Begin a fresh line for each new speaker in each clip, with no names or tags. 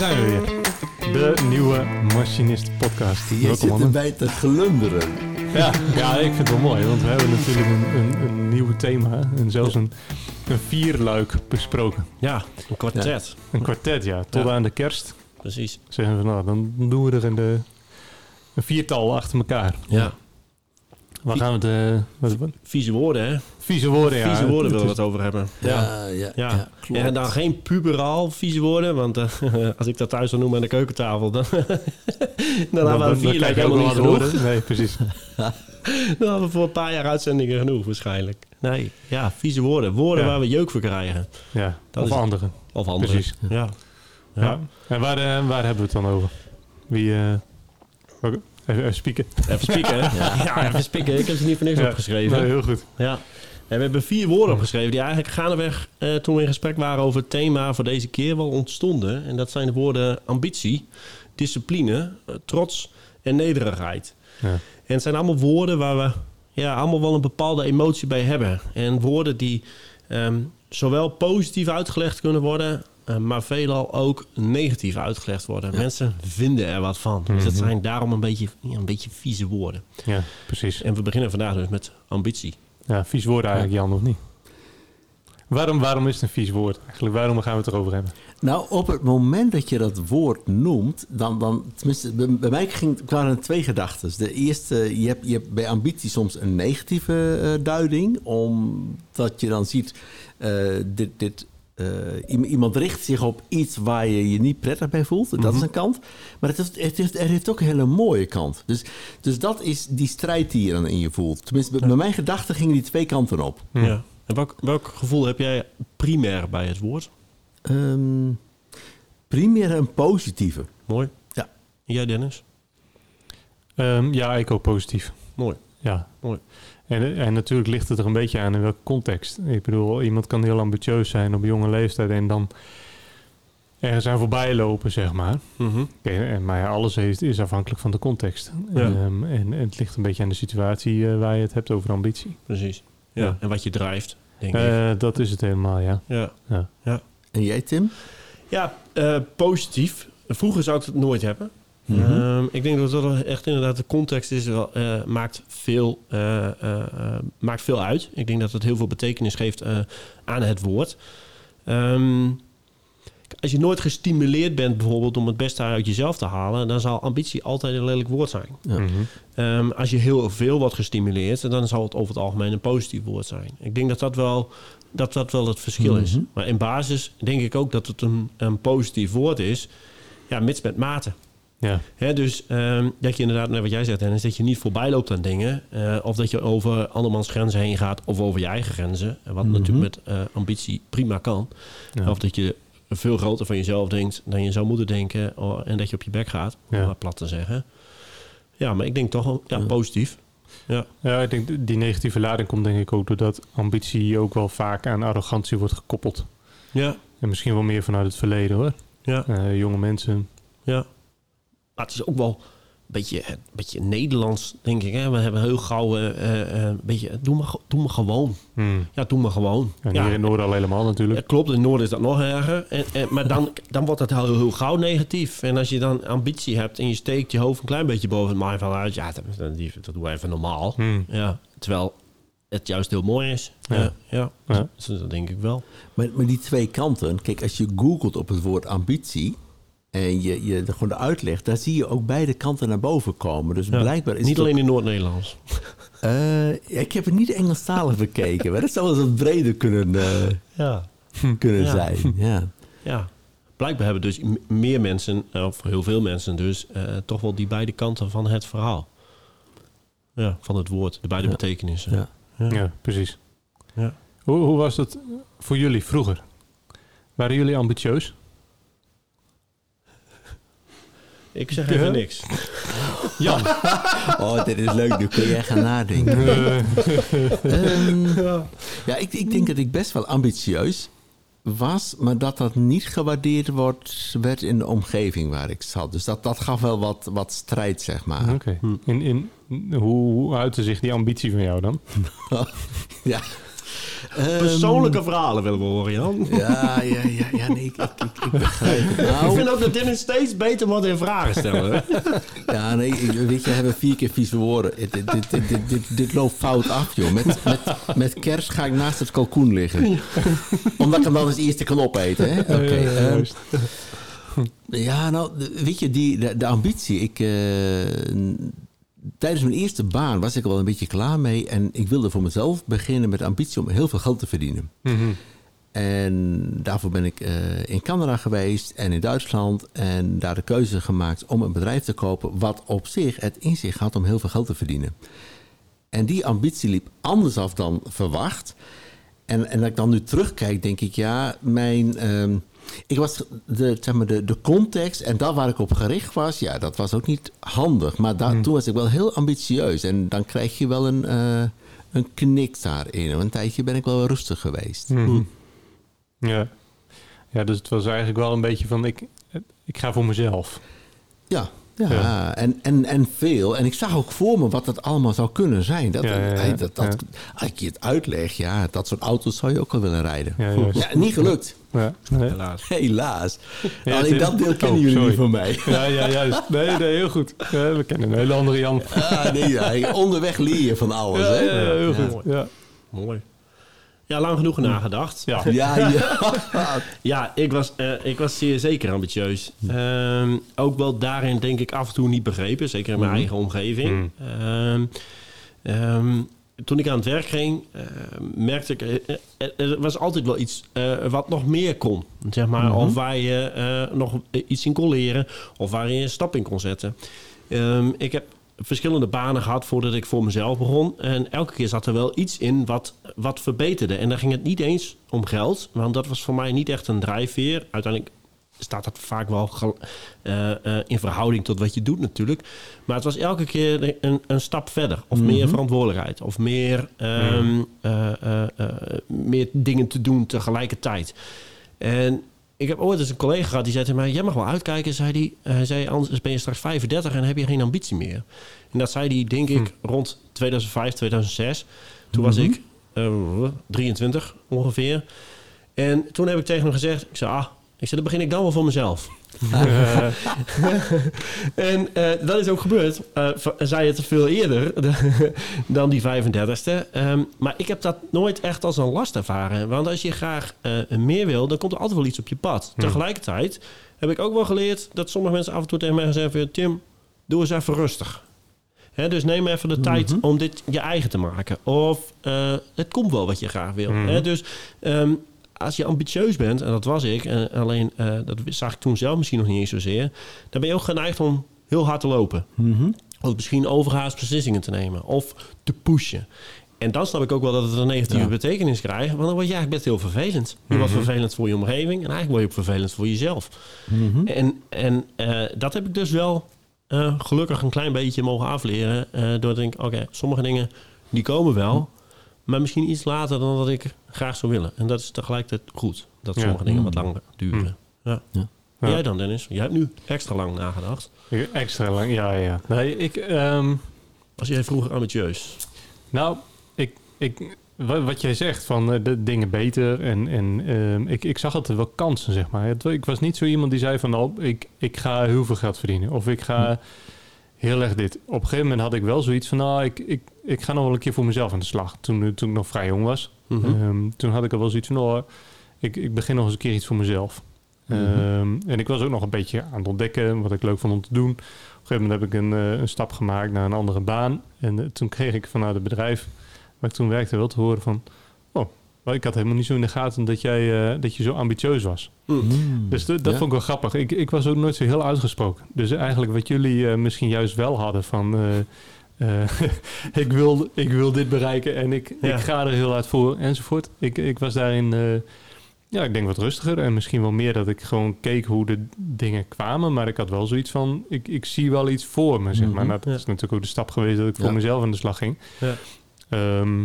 zijn we weer. De nieuwe Machinist podcast.
Je
Welkom
zit
mannen.
erbij te glunderen.
Ja, ja, ik vind het wel mooi, want we hebben natuurlijk een, een, een nieuw thema en zelfs een, een vierluik besproken.
Ja, een kwartet.
Een kwartet, ja. Tot
Ja.
aan de kerst
Precies.
zeggen we, nou, dan doen we er een, een viertal achter elkaar.
Ja.
Waar gaan we het... eh, wat, wat?
Vieze woorden, hè?
Vieze woorden, ja.
Vieze woorden willen we het over hebben.
Ja, ja, ja,
Ja.
klopt.
En dan geen puberaal vieze woorden, want eh, als ik dat thuis zou noemen aan de keukentafel, dan, dan hadden we
je ook
helemaal niet
wel
genoeg.
woorden. Nee, precies.
Dan hadden we voor een paar jaar uitzendingen genoeg waarschijnlijk. Nee, ja, vieze woorden. Woorden
Ja.
waar we jeuk voor krijgen.
Ja,
Dat
of
is-
anderen.
Of andere.
Precies.
Ja.
Ja.
Ja.
En waar, eh, waar hebben we het dan over? Wie... eh oké, even, spieken.
Even spieken? Ja. even spieken. Ik heb ze niet voor niks
Ja.
opgeschreven.
Nee, heel goed.
Ja. En we hebben vier woorden opgeschreven die eigenlijk gaandeweg, eh, toen we in gesprek waren over het thema voor deze keer, wel ontstonden. En dat zijn de woorden ambitie, discipline, eh, trots en nederigheid.
Ja.
En het zijn allemaal woorden waar we ja, allemaal wel een bepaalde emotie bij hebben. En woorden die ehm, zowel positief uitgelegd kunnen worden, maar veelal ook negatief uitgelegd worden. Mensen vinden er wat van. Dus dat
Mhm.
zijn daarom een beetje, ja, een beetje vieze woorden.
Ja, precies.
En we beginnen vandaag dus met ambitie.
Ja, vies woord eigenlijk, Jan, of niet? Waarom, waarom is het een vies woord eigenlijk? Waarom gaan we het erover hebben?
Nou, op het moment dat je dat woord noemt, dan, dan tenminste, bij, bij mij ging, waren er twee gedachten. De eerste, je hebt, je hebt bij ambitie soms een negatieve eh, duiding, omdat je dan ziet, eh, dit, dit, eh, iem- iemand richt zich op iets waar je je niet prettig bij voelt. Dat is een kant. Maar het, is, het, heeft, het heeft ook een hele mooie kant. Dus, dus dat is die strijd die je dan in je voelt. Tenminste, bij, bij mijn gedachten gingen die twee kanten op.
Ja. En welk, welk gevoel heb jij primair bij het woord?
Ehm primair een positieve.
Mooi.
Ja.
En jij, Dennis?
Ehm, ja, ik ook positief.
Mooi.
Ja.
Mooi.
En, en natuurlijk ligt het er een beetje aan in welke context. Ik bedoel, iemand kan heel ambitieus zijn op jonge leeftijd en dan ergens aan voorbij lopen, zeg maar. Oké, en- maar ja, alles is, is afhankelijk van de context.
Ja.
Ehm, en, en het ligt een beetje aan de situatie eh, waar je het hebt over ambitie.
Precies. Ja.
Ja.
En wat je drijft, denk ik.
Eh, dat is het helemaal, ja.
Ja.
ja.
En jij, Tim?
Ja, eh, positief. Vroeger zou ik het nooit hebben.
Mhm.
Ehm, ik denk dat dat echt inderdaad de context is, wel, eh, maakt, veel, eh, eh, maakt veel uit. Ik denk dat het heel veel betekenis geeft eh, aan het woord. Ehm, als je nooit gestimuleerd bent bijvoorbeeld om het beste uit jezelf te halen, dan zal ambitie altijd een lelijk woord zijn.
Ja.
Mhm.
Ehm, als je heel veel wordt gestimuleerd, dan zal het over het algemeen een positief woord zijn. Ik denk dat dat wel, dat dat wel het verschil is.
Mhm.
Maar in basis denk ik ook dat het een, een positief woord is, ja, mits met mate.
Ja.
Hè, dus ehm, dat je inderdaad, net wat jij zegt, Dennis, dat je niet voorbij loopt aan dingen. eh, of dat je over andermans grenzen heen gaat of over je eigen grenzen. Wat
Mhm.
natuurlijk met eh, ambitie prima kan.
Ja.
Of dat je veel groter van jezelf denkt dan je zou moeten denken. en dat je op je bek gaat, om
Ja.
maar plat te zeggen. Ja, maar ik denk toch wel ja, positief. Ja,
Ja, ik denk die negatieve lading komt denk ik ook doordat ambitie ook wel vaak aan arrogantie wordt gekoppeld.
ja,
En misschien wel meer vanuit het verleden hoor.
ja,
Eh, jonge mensen.
ja. Maar het is ook wel een beetje, een beetje Nederlands, denk ik. Hè? We hebben heel gauw eh, eh, een beetje, doe maar, ge- doe maar gewoon.
Hmm.
Ja, doe maar gewoon.
En
ja,
hier in Noord al helemaal natuurlijk.
Ja, klopt, in het noorden is dat nog erger. En, en, maar dan, dan wordt het heel, heel gauw negatief. En als je dan ambitie hebt en je steekt je hoofd een klein beetje boven het maaiveld uit... ja, dat, dat, die- dat doen we even normaal.
Hmm.
Ja, terwijl het juist heel mooi is.
Ja.
Ja, ja.
Ja.
Dus dat denk ik wel.
Maar, maar die twee kanten, kijk, als je googelt op het woord ambitie en je, je de- gewoon de uitleg, daar zie je ook beide kanten naar boven komen. Dus
Ja.
blijkbaar is
Niet
het
alleen in Noord-Nederlands.
Eh, ik heb het niet Engelstalig bekeken, maar dat zou wel eens wat breder kunnen, eh,
Ja.
kunnen
Ja.
zijn. Ja.
ja. Blijkbaar hebben dus meer mensen, of heel veel mensen dus... eh, toch wel die beide kanten van het verhaal. Ja, van het woord. De beide
Ja.
betekenissen.
Ja.
Ja.
Ja, precies.
Ja.
Hoe, hoe was dat voor jullie vroeger? Waren jullie ambitieus?
Ik zeg even niks.
Jan.
Oh, dit is leuk, nu kun jij gaan nadenken.
Eh,
Ehm, ja, ik, ik denk dat ik best wel ambitieus was, maar dat dat niet gewaardeerd wordt, werd in de omgeving waar ik zat. Dus dat, dat gaf wel wat, wat strijd, zeg maar.
Oké. In, in, hoe, hoe uitte zich die ambitie van jou dan?
ja. Ehm,
Persoonlijke verhalen willen we horen, Jan.
Ja, ja, ja, ja nee, ik, ik, ik, ik begrijp het.
Ik
Nou,
vind ook dat Dennis steeds beter wordt in vragen stellen.
ja, nee, ik- weet je, we hebben vier keer vieze woorden. Dit, dit, dit, dit, dit, dit, dit loopt fout af, joh. Met, met, met kerst ga ik naast het kalkoen liggen. Omdat ik hem dan als eerste kan opeten, hè? Oké.
Ja,
ehm. Ja, nou, weet je, die, de, de ambitie. Ik, eh, tijdens mijn eerste baan was ik er wel een beetje klaar mee. En ik wilde voor mezelf beginnen met de ambitie om heel veel geld te verdienen.
Mhm.
En daarvoor ben ik eh, in Canada geweest en in Duitsland. En daar de keuze gemaakt om een bedrijf te kopen. wat op zich het in zich had om heel veel geld te verdienen. En die ambitie liep anders af dan verwacht. En, en dat ik dan nu terugkijk, denk ik, ja, mijn. ehm, ik was de, zeg maar, de, de context en dat waar ik op gericht was, ja, dat was ook niet handig. Maar daar, toen was ik wel heel ambitieus. En dan krijg je wel een, eh, een knik daarin. Een tijdje ben ik wel rustig geweest.
Mhm. Ja. ja, dus het was eigenlijk wel een beetje van, ik, ik ga voor mezelf.
Ja, ja,
Ja.
En, en, en veel. En ik zag ook voor me wat dat allemaal zou kunnen zijn. Dat,
Ja, ja, ja,
hey, dat, dat,
ja.
Als ik je het uitleg, ja, dat soort auto's zou je ook wel willen rijden.
Ja,
niet gelukt.
Ja, nee.
Helaas.
Helaas.
Ja,
Alleen dat deel kennen
Oh,
jullie
sorry.
niet van mij.
ja, ja, juist. Nee, nee, heel goed. We kennen een hele andere Jan.
Ah, nee, ja, onderweg leer je van alles.
Ja,
hè?
heel
Ja.
goed. Ja.
Mooi. Ja, lang genoeg nagedacht.
Ja.
Ja, ja.
Ja, ik was, eh, ik was zeer zeker ambitieus. Ehm, ook wel daarin denk ik af en toe niet begrepen. Zeker in mijn eigen omgeving.
Mm.
Ehm, ehm, toen ik aan het werk ging, eh, merkte ik... eh, er was altijd wel iets eh, wat nog meer kon. Zeg maar, Of waar je eh, nog iets in kon leren. Of waar je een stap in kon zetten. Ehm, ik heb verschillende banen gehad voordat ik voor mezelf begon. En elke keer zat er wel iets in wat, wat verbeterde. En dan ging het niet eens om geld. Want dat was voor mij niet echt een drijfveer. Uiteindelijk staat dat vaak wel eh, eh, in verhouding tot wat je doet natuurlijk. Maar het was elke keer een, een stap verder. Of meer verantwoordelijkheid. Of meer, ehm, eh, meer dingen te doen tegelijkertijd. En ik heb ooit eens een collega gehad die zei tegen mij... jij mag wel uitkijken, zei hij. Hij zei, anders ben je straks 35 en heb je geen ambitie meer. En dat zei hij, denk ik, rond 2005, 2006. Toen was ik eh, 23 ongeveer. En toen heb ik tegen hem gezegd... ik zei, ah, ik zei, dan begin ik dan wel voor mezelf. Eh, en eh, dat is ook gebeurd. Eh, v- zei het veel eerder dan die 35ste. Ehm, maar ik heb dat nooit echt als een last ervaren. Want als je graag eh, meer wil, dan komt er altijd wel iets op je pad. Tegelijkertijd heb ik ook wel geleerd dat sommige mensen af en toe tegen mij zeggen: Tim, doe eens even rustig. Dus neem even de tijd om dit je eigen te maken. Of eh, het komt wel wat je graag wil.
Mhm.
Dus ehm, als je ambitieus bent, en dat was ik, eh, alleen eh, dat zag ik toen zelf misschien nog niet eens zozeer, dan ben je ook geneigd om heel hard te lopen.
Mhm.
Of misschien overhaast beslissingen te nemen. Of te pushen. En dan snap ik ook wel dat het een negatieve
Ja.
betekenis krijgt. Want dan word je eigenlijk best heel vervelend. Je wordt vervelend voor je omgeving. En eigenlijk word je ook vervelend voor jezelf.
Mhm.
En, en dat heb ik dus wel eh, gelukkig een klein beetje mogen afleren. eh, door te denken, oké, sommige dingen die komen wel. Maar misschien iets later dan dat ik graag zou willen. En dat is tegelijkertijd goed. Dat
Ja.
sommige dingen wat langer duren. Ja.
Ja.
Ja.
Jij dan, Dennis? Jij hebt nu extra lang nagedacht.
Extra lang, ja, ja. Nee, ik, ehm,
Was jij vroeger ambitieus?
nou, ik, ik, wa- wat jij zegt van eh, de dingen beter en, en ehm, ik, ik zag altijd wel kansen, zeg maar. Het- Ik was niet zo iemand die zei van, oh, ik, ik ga heel veel geld verdienen. Of ik ga heel erg dit. Op een gegeven moment had ik wel zoiets van, nou, ik, ik, ik ga nog wel een keer voor mezelf aan de slag. Toen, toen ik nog vrij jong was.
Mhm.
Ehm, toen had ik al wel zoiets van, oh, ik, ik begin nog eens een keer iets voor mezelf.
Mhm.
Ehm, en ik was ook nog een beetje aan het ontdekken wat ik leuk vond om te doen. Op een gegeven moment heb ik een, eh, een stap gemaakt naar een andere baan. En eh, toen kreeg ik vanuit het bedrijf waar ik toen werkte wel te horen van... Oh, maar ik had helemaal niet zo in de gaten dat, jij, eh, dat je zo ambitieus was.
Mm.
Dus dat, dat
Ja.
vond ik wel grappig. Ik, ik was ook nooit zo heel uitgesproken. Dus eigenlijk wat jullie eh, misschien juist wel hadden van... eh, eh, ik, wil, ik wil dit bereiken en ik,
Ja.
ik ga er heel uit voor enzovoort. Ik, ik was daarin, eh, ja, ik denk wat rustiger. En misschien wel meer dat ik gewoon keek hoe de dingen kwamen. Maar ik had wel zoiets van, ik, ik zie wel iets voor me, zeg maar.
Mhm.
Nou, dat
Ja.
is natuurlijk ook de stap geweest dat ik voor
Ja.
mezelf aan de slag ging. Ehm,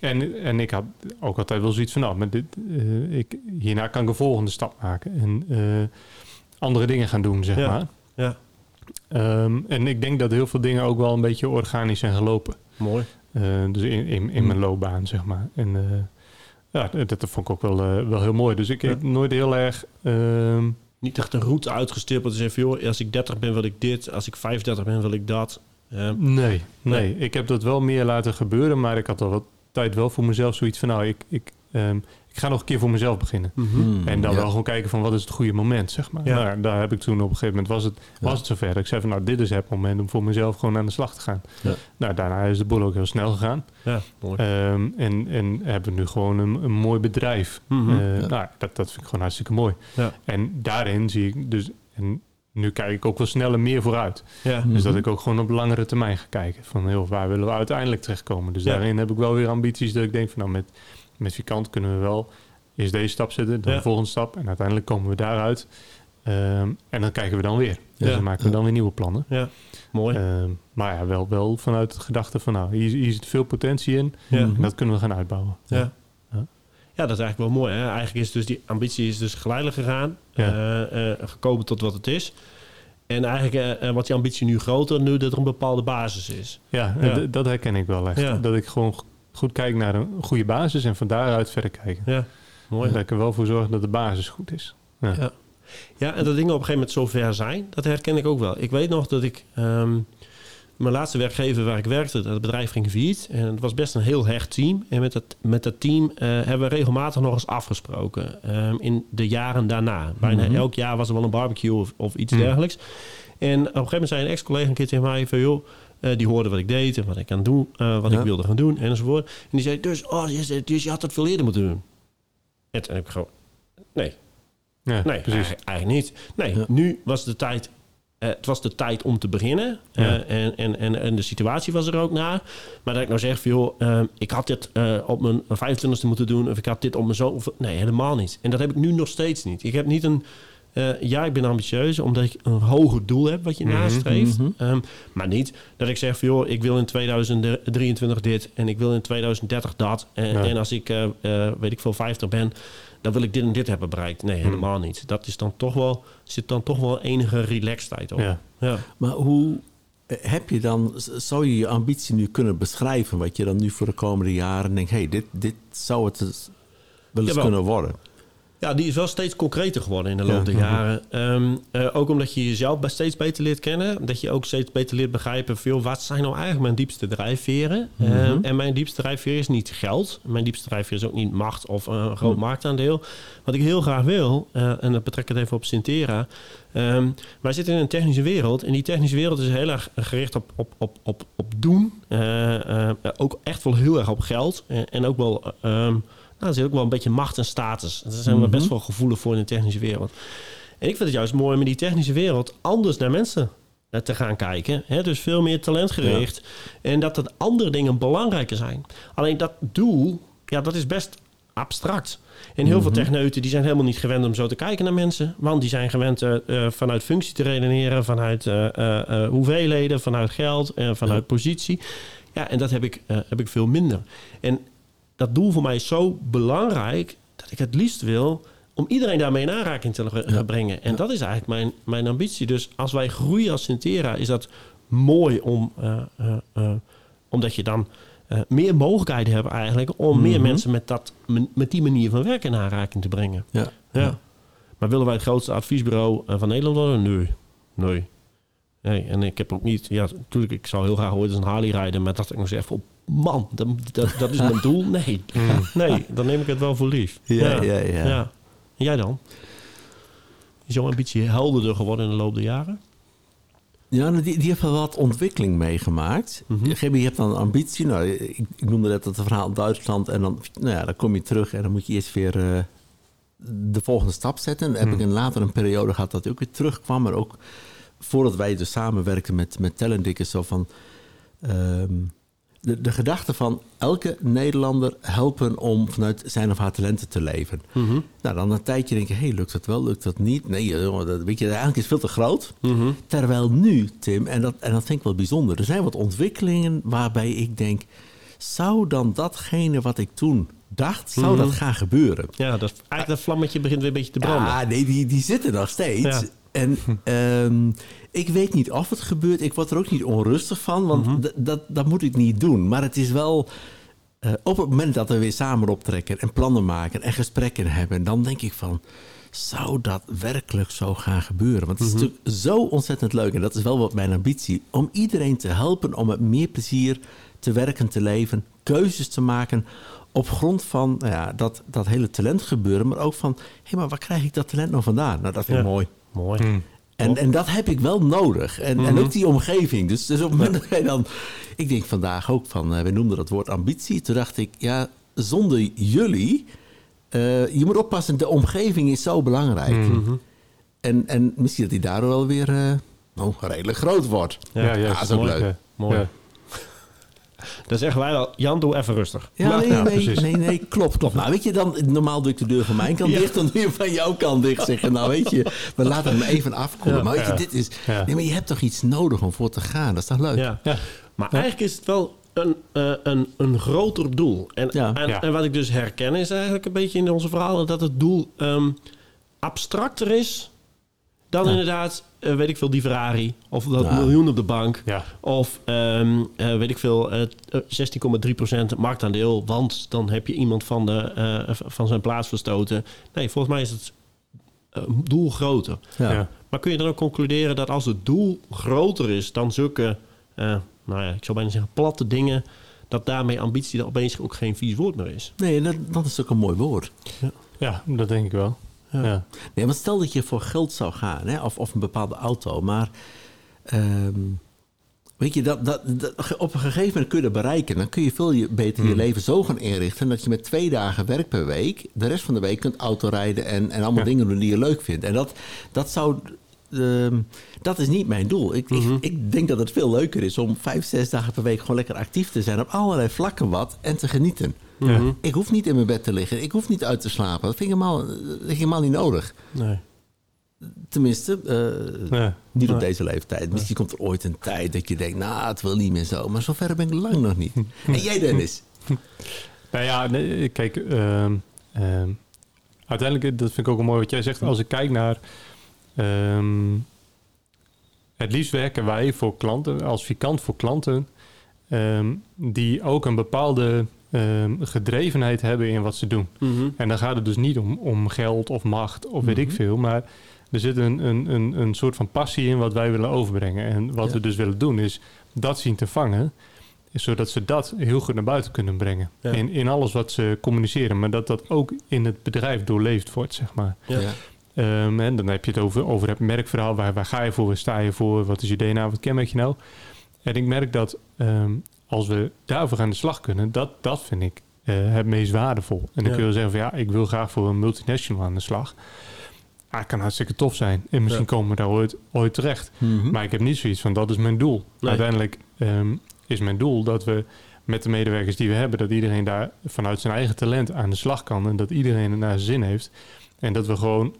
en, en ik had ook altijd wel zoiets van, nou, maar dit, eh, ik, hierna kan ik een volgende stap maken. En eh, andere dingen gaan doen, zeg
Ja.
maar.
Ja.
Ehm, en ik denk dat heel veel dingen ook wel een beetje organisch zijn gelopen.
Mooi.
Eh, dus in, in, in mijn loopbaan, zeg maar. En, ja, dat, dat vond ik ook wel, wel heel mooi. Dus ik
Ja.
heb nooit heel erg... ehm,
Niet echt een route uitgestippeld. Dus even, joh, als ik 30 ben wil ik dit. Als ik 35 ben wil ik dat. Eh,
nee, nee, Ik heb dat wel meer laten gebeuren, maar ik had al wat tijd wel voor mezelf zoiets van... Nou, ik, ik, ehm, ik ga nog een keer voor mezelf beginnen.
Hmm,
En dan
ja.
wel gewoon kijken van wat is het goede moment, zeg maar.
Ja.
Nou, daar heb ik toen op een gegeven moment, was het,
Ja.
was het zover. Ik zei van nou, dit is het moment om voor mezelf gewoon aan de slag te gaan.
Ja.
Nou, daarna is de boel ook heel snel gegaan.
ja, mooi.
Ehm, en, en hebben we nu gewoon een, een mooi bedrijf.
Mhm.
Eh. Nou, dat, dat vind ik gewoon hartstikke mooi.
Ja.
En daarin zie ik dus... En nu kijk ik ook wel sneller meer vooruit.
ja.
Mhm.
Dus dat ik ook gewoon op langere termijn ga kijken. Van heel, waar willen we uiteindelijk terechtkomen? Dus
Ja.
daarin heb ik wel weer ambities dat ik denk van nou met, met Vikant kunnen we wel eerst deze stap zetten, dan
Ja.
de volgende stap. En uiteindelijk komen we daaruit. Ehm, en dan kijken we dan weer. Dus
Ja.
dan maken we dan weer nieuwe plannen.
ja, mooi.
Ehm, maar ja, wel, wel vanuit de gedachte van nou, hier, hier zit veel potentie in.
ja.
En dat kunnen we gaan uitbouwen.
Ja.
Ja.
Dat is eigenlijk wel mooi. Hè? Eigenlijk is dus die ambitie is dus geleidelijk gegaan.
Ja.
eh, eh, gekomen tot wat het is. En eigenlijk eh, wordt die ambitie nu groter, nu dat er een bepaalde basis is.
Ja, dat herken ik wel echt.
Ja.
Dat ik gewoon goed kijk naar een goede basis en van daaruit verder kijken.
Ja, mooi.
Dat ik er wel voor zorg dat de basis goed is. Ja.
Ja. Ja, en dat dingen op een gegeven moment zo ver zijn, dat herken ik ook wel. Ik weet nog dat ik... ehm, mijn laatste werkgever waar ik werkte, dat bedrijf ging failliet. En het was best een heel hecht team. En met dat, met dat team eh, hebben we regelmatig nog eens afgesproken. ehm, in de jaren daarna. Bijna
Mhm.
elk jaar was er wel een barbecue of, of iets
Mhm.
dergelijks. En op een gegeven moment zei een ex-collega een keer tegen mij van... joh, eh, die hoorde wat ik deed en wat ik aan doen, eh, wat
Ja.
ik wilde gaan doen enzovoort. En die zei, dus, oh, dus je had het veel eerder moeten doen. En toen heb ik gewoon, nee,
Ja,
Nee,
precies.
eigenlijk, eigenlijk niet. Nee,
Ja.
nu was de tijd. Eh, het was de tijd om te beginnen. Eh,
Ja.
en, en, en, en de situatie was er ook naar. Maar dat ik nou zeg, van, joh, eh, ik had dit eh, op mijn 25e moeten doen. Of ik had dit op mijn zo. Nee, helemaal niet. En dat heb ik nu nog steeds niet. Ik heb niet een. ja, ik ben ambitieus omdat ik een hoger doel heb wat je
Mhm,
nastreeft.
mhm.
Ehm, maar niet dat ik zeg van joh, ik wil in 2023 dit en ik wil in 2030 dat. En,
Ja.
en als ik, weet ik veel, 50 ben, dan wil ik dit en dit hebben bereikt. Nee,
Mhm.
helemaal niet. Dat is dan toch wel, zit dan toch wel enige relaxedheid op.
Ja.
Ja.
Maar hoe eh, heb je dan, zou je je ambitie nu kunnen beschrijven? Wat je dan nu voor de komende jaren denkt, hey, dit, dit zou het eens wel eens
Jawel.
kunnen worden.
Ja, die is wel steeds concreter geworden in de loop
Ja.
der jaren. Ehm, eh, ook omdat je jezelf steeds beter leert kennen. Dat je ook steeds beter leert begrijpen... Veel, wat zijn nou eigenlijk mijn diepste drijfveren?
Mhm.
Ehm, en mijn diepste drijfveer is niet geld. Mijn diepste drijfveer is ook niet macht of een groot
Mhm.
marktaandeel. Wat ik heel graag wil, eh, en dat betrek ik het even op Sintera... ehm, wij zitten in een technische wereld. En die technische wereld is heel erg gericht op, op, op, op, op doen. Eh, ook echt wel heel erg op geld. En, en ook wel... nou, er zit ook wel een beetje macht en status. Daar zijn we
Mhm.
best wel gevoelig voor in de technische wereld. En ik vind het juist mooi om in die technische wereld anders naar mensen eh, te gaan kijken. Hè? Dus veel meer talentgericht. En dat dat andere dingen belangrijker zijn. Alleen dat doel, ja, dat is best abstract. En heel veel
Mhm.
techneuten die zijn helemaal niet gewend om zo te kijken naar mensen. Want die zijn gewend eh, eh, vanuit functie te redeneren, vanuit eh, eh, hoeveelheden, vanuit geld en vanuit
Ja.
positie. Ja, en dat heb ik, heb ik veel minder. En dat doel voor mij is zo belangrijk dat ik het liefst wil om iedereen daarmee in aanraking te
Ja.
brengen. En
Ja.
dat is eigenlijk mijn, mijn ambitie. Dus als wij groeien als Centera, is dat mooi om, eh, omdat je dan meer mogelijkheden hebt eigenlijk om meer
Mhm.
mensen met, dat, met die manier van werken in aanraking te brengen.
Ja.
Ja. Maar willen wij het grootste adviesbureau van Nederland worden? Nee. Nee. Nee, en ik heb ook niet... Ja, natuurlijk, ik zou heel graag ooit eens een Harley rijden... maar dat ik nog zeg van... Man, dat, dat, dat is mijn doel. Nee. Nee, dan neem ik het wel voor lief.
Ja, ja, ja.
En jij dan? Is jouw ambitie helderder geworden in de loop der jaren?
Ja, nou, die, die heeft wel wat ontwikkeling meegemaakt.
Mhm.
Gegeven moment, Je hebt dan een ambitie. Nou, ik, ik noemde net dat verhaal Duitsland. En dan, nou ja, dan kom je terug en dan moet je eerst weer eh, de volgende stap zetten. En dan heb
Hmm.
ik in later een periode gehad dat ik ook weer terugkwam. Maar ook voordat wij dus samenwerkten met, met zo van... ehm, de, de gedachte van elke Nederlander helpen om vanuit zijn of haar talenten te leven.
Mhm.
Nou, dan een tijdje denk je, hey, lukt dat wel, lukt dat niet? Nee, jongen, dat, weet je, eigenlijk is het veel te groot.
Mhm.
Terwijl nu, Tim, en dat, en dat vind ik wel bijzonder, er zijn wat ontwikkelingen waarbij ik denk, zou dan datgene wat ik toen dacht, zou
Mhm.
dat gaan gebeuren?
Ja, dat, eigenlijk dat vlammetje begint weer een beetje te branden.
Ja, nee, die, die zitten nog steeds.
Ja.
En ehm, ik weet niet of het gebeurt. Ik word er ook niet onrustig van, want
Mhm.
dat, dat moet ik niet doen. Maar het is wel... eh, op het moment dat we weer samen optrekken en plannen maken en gesprekken hebben, dan denk ik van, zou dat werkelijk zo gaan gebeuren? Want het is natuurlijk zo ontzettend leuk en dat is wel wat mijn ambitie, om iedereen te helpen om met meer plezier te werken, te leven, keuzes te maken op grond van nou ja, dat, dat hele talent gebeuren, maar ook van, hé, hey, maar waar krijg ik dat talent nou vandaan? Nou, dat vind ik
Ja.
mooi.
Mooi.
Hmm.
En, en dat heb ik wel nodig. En, en ook die omgeving. Dus, dus op het moment dat jij dan... Ik denk vandaag ook van... eh, we noemden dat woord ambitie. Toen dacht ik, ja, zonder jullie... eh, je moet oppassen, de omgeving is zo belangrijk. En, en misschien dat die daardoor wel weer... eh, nou, redelijk groot wordt.
Ja,
Ja,
ja,
dat is ook
mooi.
leuk.
Ja.
Mooi.
Ja.
Dan zeggen wij al, Jan, doe even rustig.
Ja,
Maar-
nee,
ja,
nee,
precies.
nee, nee, klopt, klopt. Nou, weet je, dan, normaal doe ik de deur van mijn kant
Ja.
dicht, dan doe je van jouw kant dicht. Zeggen, nou weet je, we laten hem even afkoelen.
Ja.
maar weet je,
Ja.
dit is...
Ja.
Nee, maar je hebt toch iets nodig om voor te gaan? Dat is toch leuk?
Ja.
Ja.
Maar
Ja.
eigenlijk is het wel een, eh, een, een groter doel. En,
Ja.
en,
Ja.
en wat ik dus herken is eigenlijk een beetje in onze verhalen... dat het doel ehm, abstracter is dan
Ja.
inderdaad, eh, weet ik veel, die Ferrari... of dat
Ja.
miljoen op de bank...
Ja.
Of, ehm, eh, weet ik veel, eh, eh, 16,3% marktaandeel. Want dan heb je iemand van, de, eh, van zijn plaats verstoten. Nee, volgens mij is het doel groter.
Ja.
Ja.
Maar kun je dan ook concluderen dat als het doel groter is dan zulke, eh, nou ja, ik zou bijna zeggen, platte dingen, dat daarmee ambitie dan opeens ook geen vies woord meer is?
Nee, dat, dat is ook een mooi woord.
ja, dat denk ik wel.
Ja.
Nee, want stel dat je voor geld zou gaan, hè, of, of een bepaalde auto, maar ehm, weet je, dat, dat, dat- op een gegeven moment kun je dat bereiken. Dan kun je veel je- beter je leven zo gaan inrichten dat je met twee dagen werk per week de rest van de week kunt autorijden en, en allemaal
Ja.
dingen doen die je leuk vindt. En dat, dat zou. ehm, dat is niet mijn doel. Ik, ik, ik denk dat het veel leuker is om vijf, zes dagen per week gewoon lekker actief te zijn op allerlei vlakken wat en te genieten.
Ja.
Ik hoef niet in mijn bed te liggen. Ik hoef niet uit te slapen. Dat vind ik helemaal, helemaal niet nodig.
Nee.
Tenminste, eh, niet op
Nee.
deze leeftijd. Misschien komt er ooit een tijd dat je denkt, nou, het wil niet meer zo. Maar zover ben ik lang nog niet. En jij, Dennis?
Nou ja, nee, kijk, ehm, ehm, uiteindelijk, dat vind ik ook wel mooi wat jij zegt. Als ik kijk naar, ehm, het liefst werken wij voor klanten, als vikant voor klanten, die ook een bepaalde ehm, gedrevenheid hebben in wat ze doen.
Mhm.
En dan gaat het dus niet om, om geld of macht of weet ik
Mhm.
veel, maar er zit een, een, een, een soort van passie in wat wij willen overbrengen. En wat
Ja.
we dus willen doen is dat zien te vangen, zodat ze dat heel goed naar buiten kunnen brengen.
Ja.
In, in alles wat ze communiceren, maar dat dat ook in het bedrijf doorleefd wordt, zeg maar.
Ja.
Ehm, en dan heb je het over, over het merkverhaal. Waar, waar ga je voor? Waar sta je voor? Wat is je DNA? Wat kenmerk je nou? En ik merk dat ehm, als we daarvoor aan de slag kunnen, dat, dat vind ik eh, het meest waardevol. En dan
Ja.
kun je wel zeggen van ja, ik wil graag voor een multinational aan de slag. Ah, het kan hartstikke tof zijn. En misschien
Ja.
komen we daar ooit, ooit terecht.
Mhm.
Maar ik heb niet zoiets van dat is mijn doel.
Nee.
Uiteindelijk ehm, is mijn doel dat we met de medewerkers die we hebben, dat iedereen daar vanuit zijn eigen talent aan de slag kan. En dat iedereen er naar zijn zin heeft. En dat we gewoon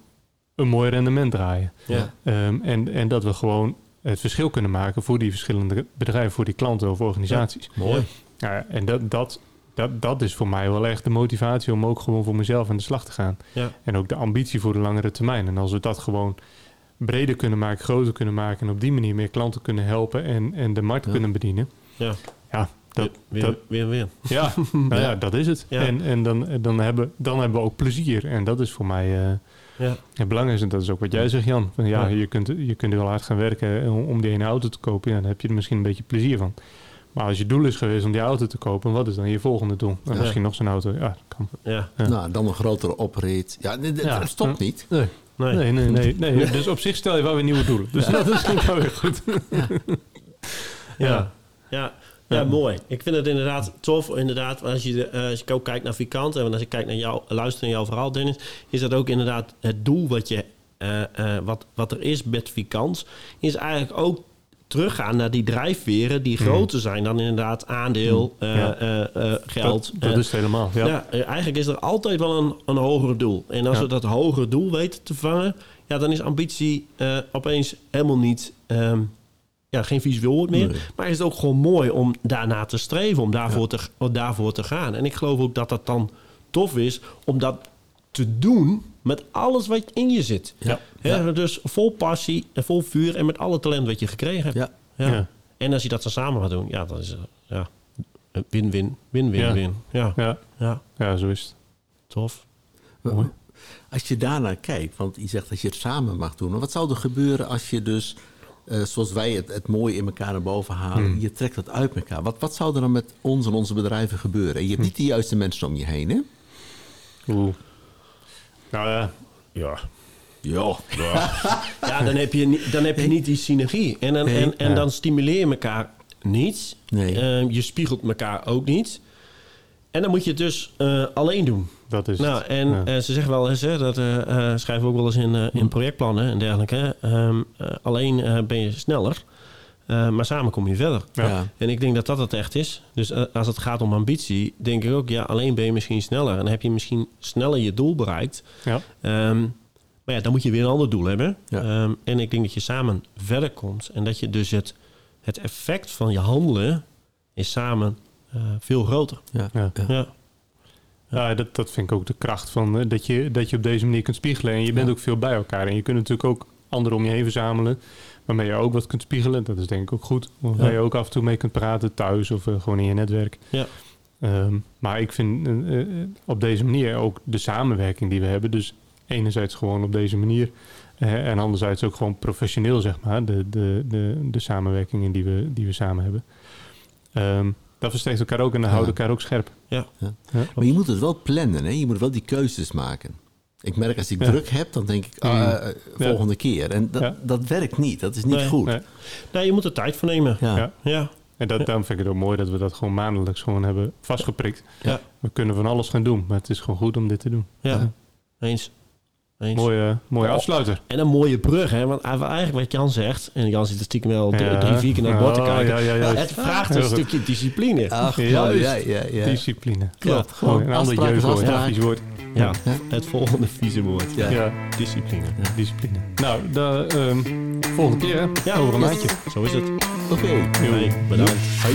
een mooi rendement draaien.
Ja.
Ehm, en, en dat we gewoon het verschil kunnen maken voor die verschillende bedrijven, voor die klanten of organisaties.
Mooi.
Ja, en dat, dat, dat, dat is voor mij wel echt de motivatie om ook gewoon voor mezelf aan de slag te gaan.
Ja.
En ook de ambitie voor de langere termijn. En als we dat gewoon breder kunnen maken, groter kunnen maken en op die manier meer klanten kunnen helpen en, en de markt
Ja.
kunnen bedienen.
Ja.
Ja, dat,
weer,
dat,
weer, weer.
ja, nou ja, dat is het.
Ja.
En, en dan, dan, hebben, dan hebben we ook plezier. En dat is voor mij eh,
Ja.
het belangrijkste. En dat is ook wat jij zegt, Jan. Van, ja,
Ja.
Je, kunt, je kunt heel hard gaan werken om, om die ene auto te kopen. Ja, dan heb je er misschien een beetje plezier van. Maar als je doel is geweest om die auto te kopen, wat is dan je volgende doel?
Ja.
Misschien nog zo'n auto. Ja, kan.
Ja.
Ja.
Nou, dan een grotere oprit. Ja, dat
Ja.
stopt niet.
Nee.
Nee.
Nee, nee, nee, nee. Dus op zich stel je wel weer nieuwe doelen. Dus dat is wel weer goed.
Ja.
Ja.
Ja. Ja, mooi. Ik vind het inderdaad tof. Inderdaad, als je, eh, als je ook kijkt naar Vikant en als ik kijk naar jou, luister naar jouw verhaal, Dennis, is dat ook inderdaad het doel wat, je, eh, eh, wat, wat er is met Vikant, is eigenlijk ook teruggaan naar die drijfveren die groter zijn dan inderdaad aandeel,
Ja.
eh, geld.
Dat, dat is het helemaal. Ja.
ja. eigenlijk is er altijd wel een, een hoger doel. En als
Ja.
we dat hogere doel weten te vangen, ja, dan is ambitie opeens helemaal niet, ehm, ja, geen visueel woord meer.
Nee.
Maar is het ook gewoon mooi om daarna te streven, om daarvoor, te, om daarvoor te gaan. En ik geloof ook dat dat dan tof is om dat te doen met alles wat in je zit.
Ja.
Hè, Dus vol passie en vol vuur en met alle talent wat je gekregen hebt.
Ja.
Ja.
Ja.
En als je dat dan samen gaat doen, ja, dan is ja, een win-win, win-win-win. Ja.
Ja,
ja,
ja, zo is het.
tof.
Mooi.
Als je daarnaar kijkt, want je zegt dat je het samen mag doen. Maar wat zou er gebeuren als je dus, eh, zoals wij het, het mooie in elkaar naar boven halen,
Hmm.
je trekt dat uit elkaar. Wat, wat zou er dan met ons en onze bedrijven gebeuren? En je hebt
Hmm.
niet de juiste mensen om je heen, hè?
Oeh. Nou ja,
Ja.
Ja.
Ja, dan heb je, niet- dan heb je niet die synergie. En, dan,
Nee,
en, en
ja.
dan stimuleer je elkaar niet.
Nee.
Eh, je spiegelt elkaar ook niet. En dan moet je het dus eh, alleen doen.
Dat is
Nou,
het.
en
Ja.
eh, ze zeggen wel eens, hè, dat eh, eh, schrijven we ook wel eens in, in projectplannen en dergelijke. hè. Ehm, eh, alleen eh, ben je sneller, eh, maar samen kom je verder.
Ja.
Ja.
En ik denk dat dat het echt is. Dus als het gaat om ambitie, denk ik ook, ja, alleen ben je misschien sneller. En heb je misschien sneller je doel bereikt.
Ja.
Ehm, maar ja, dan moet je weer een ander doel hebben.
Ja.
Ehm, en ik denk dat je samen verder komt. En dat je dus het, het effect van je handelen is samen eh, veel groter.
Ja.
Ja.
Ja.
Dat, dat vind ik ook de kracht van eh, dat, je, dat je op deze manier kunt spiegelen. En je bent
Ja.
ook veel bij elkaar. En je kunt natuurlijk ook anderen om je heen verzamelen. Waarmee je ook wat kunt spiegelen. Dat is denk ik ook goed. Waar
Ja.
je ook af en toe mee kunt praten thuis of eh, gewoon in je netwerk.
Ja.
Ehm, maar ik vind eh, op deze manier ook de samenwerking die we hebben. Dus enerzijds gewoon op deze manier. en anderzijds ook gewoon professioneel, zeg maar. De, de, de, de samenwerkingen die we, die we samen hebben. Ehm, dat versterkt elkaar ook en dat
Ja.
houdt elkaar ook scherp.
Maar je moet het wel plannen, hè? Je moet wel die keuzes maken. Ik merk als ik
Ja.
druk heb, dan denk ik, eh, volgende keer. En dat,
Ja.
dat werkt niet. Dat is niet
Nee.
goed.
Nee.
Nou, je moet er tijd voor nemen.
Ja.
Ja.
Ja.
En dat,
Ja.
daarom vind ik het ook mooi dat we dat gewoon maandelijks gewoon hebben vastgeprikt.
Ja.
We kunnen van alles gaan doen, maar het is gewoon goed om dit te doen.
Ja. Eens. Eens.
Mooie, mooie
Oh.
afsluiter.
En een mooie brug, hè? Want eigenlijk wat Jan zegt, en Jan zit er stiekem wel drie,
Ja.
drie, vier keer naar het bord te
Oh,
kijken.
ja, ja, ja.
Het vraagt een
goed.
stukje discipline.
Ach,
Juist.
ja, ja, ja.
Discipline.
Klopt.
Ja.
Gewoon.
Een ander jeugdwoord.
afspraak.
Ja, vies woord.
Ja,
Ja.
het volgende vieze woord.
Ja.
Ja,
Discipline.
discipline. Nou, de, ehm, volgende keer hè?
Ja,
over een maandje.
Zo is het.
Oké.
Hey, bedankt.
Hoi.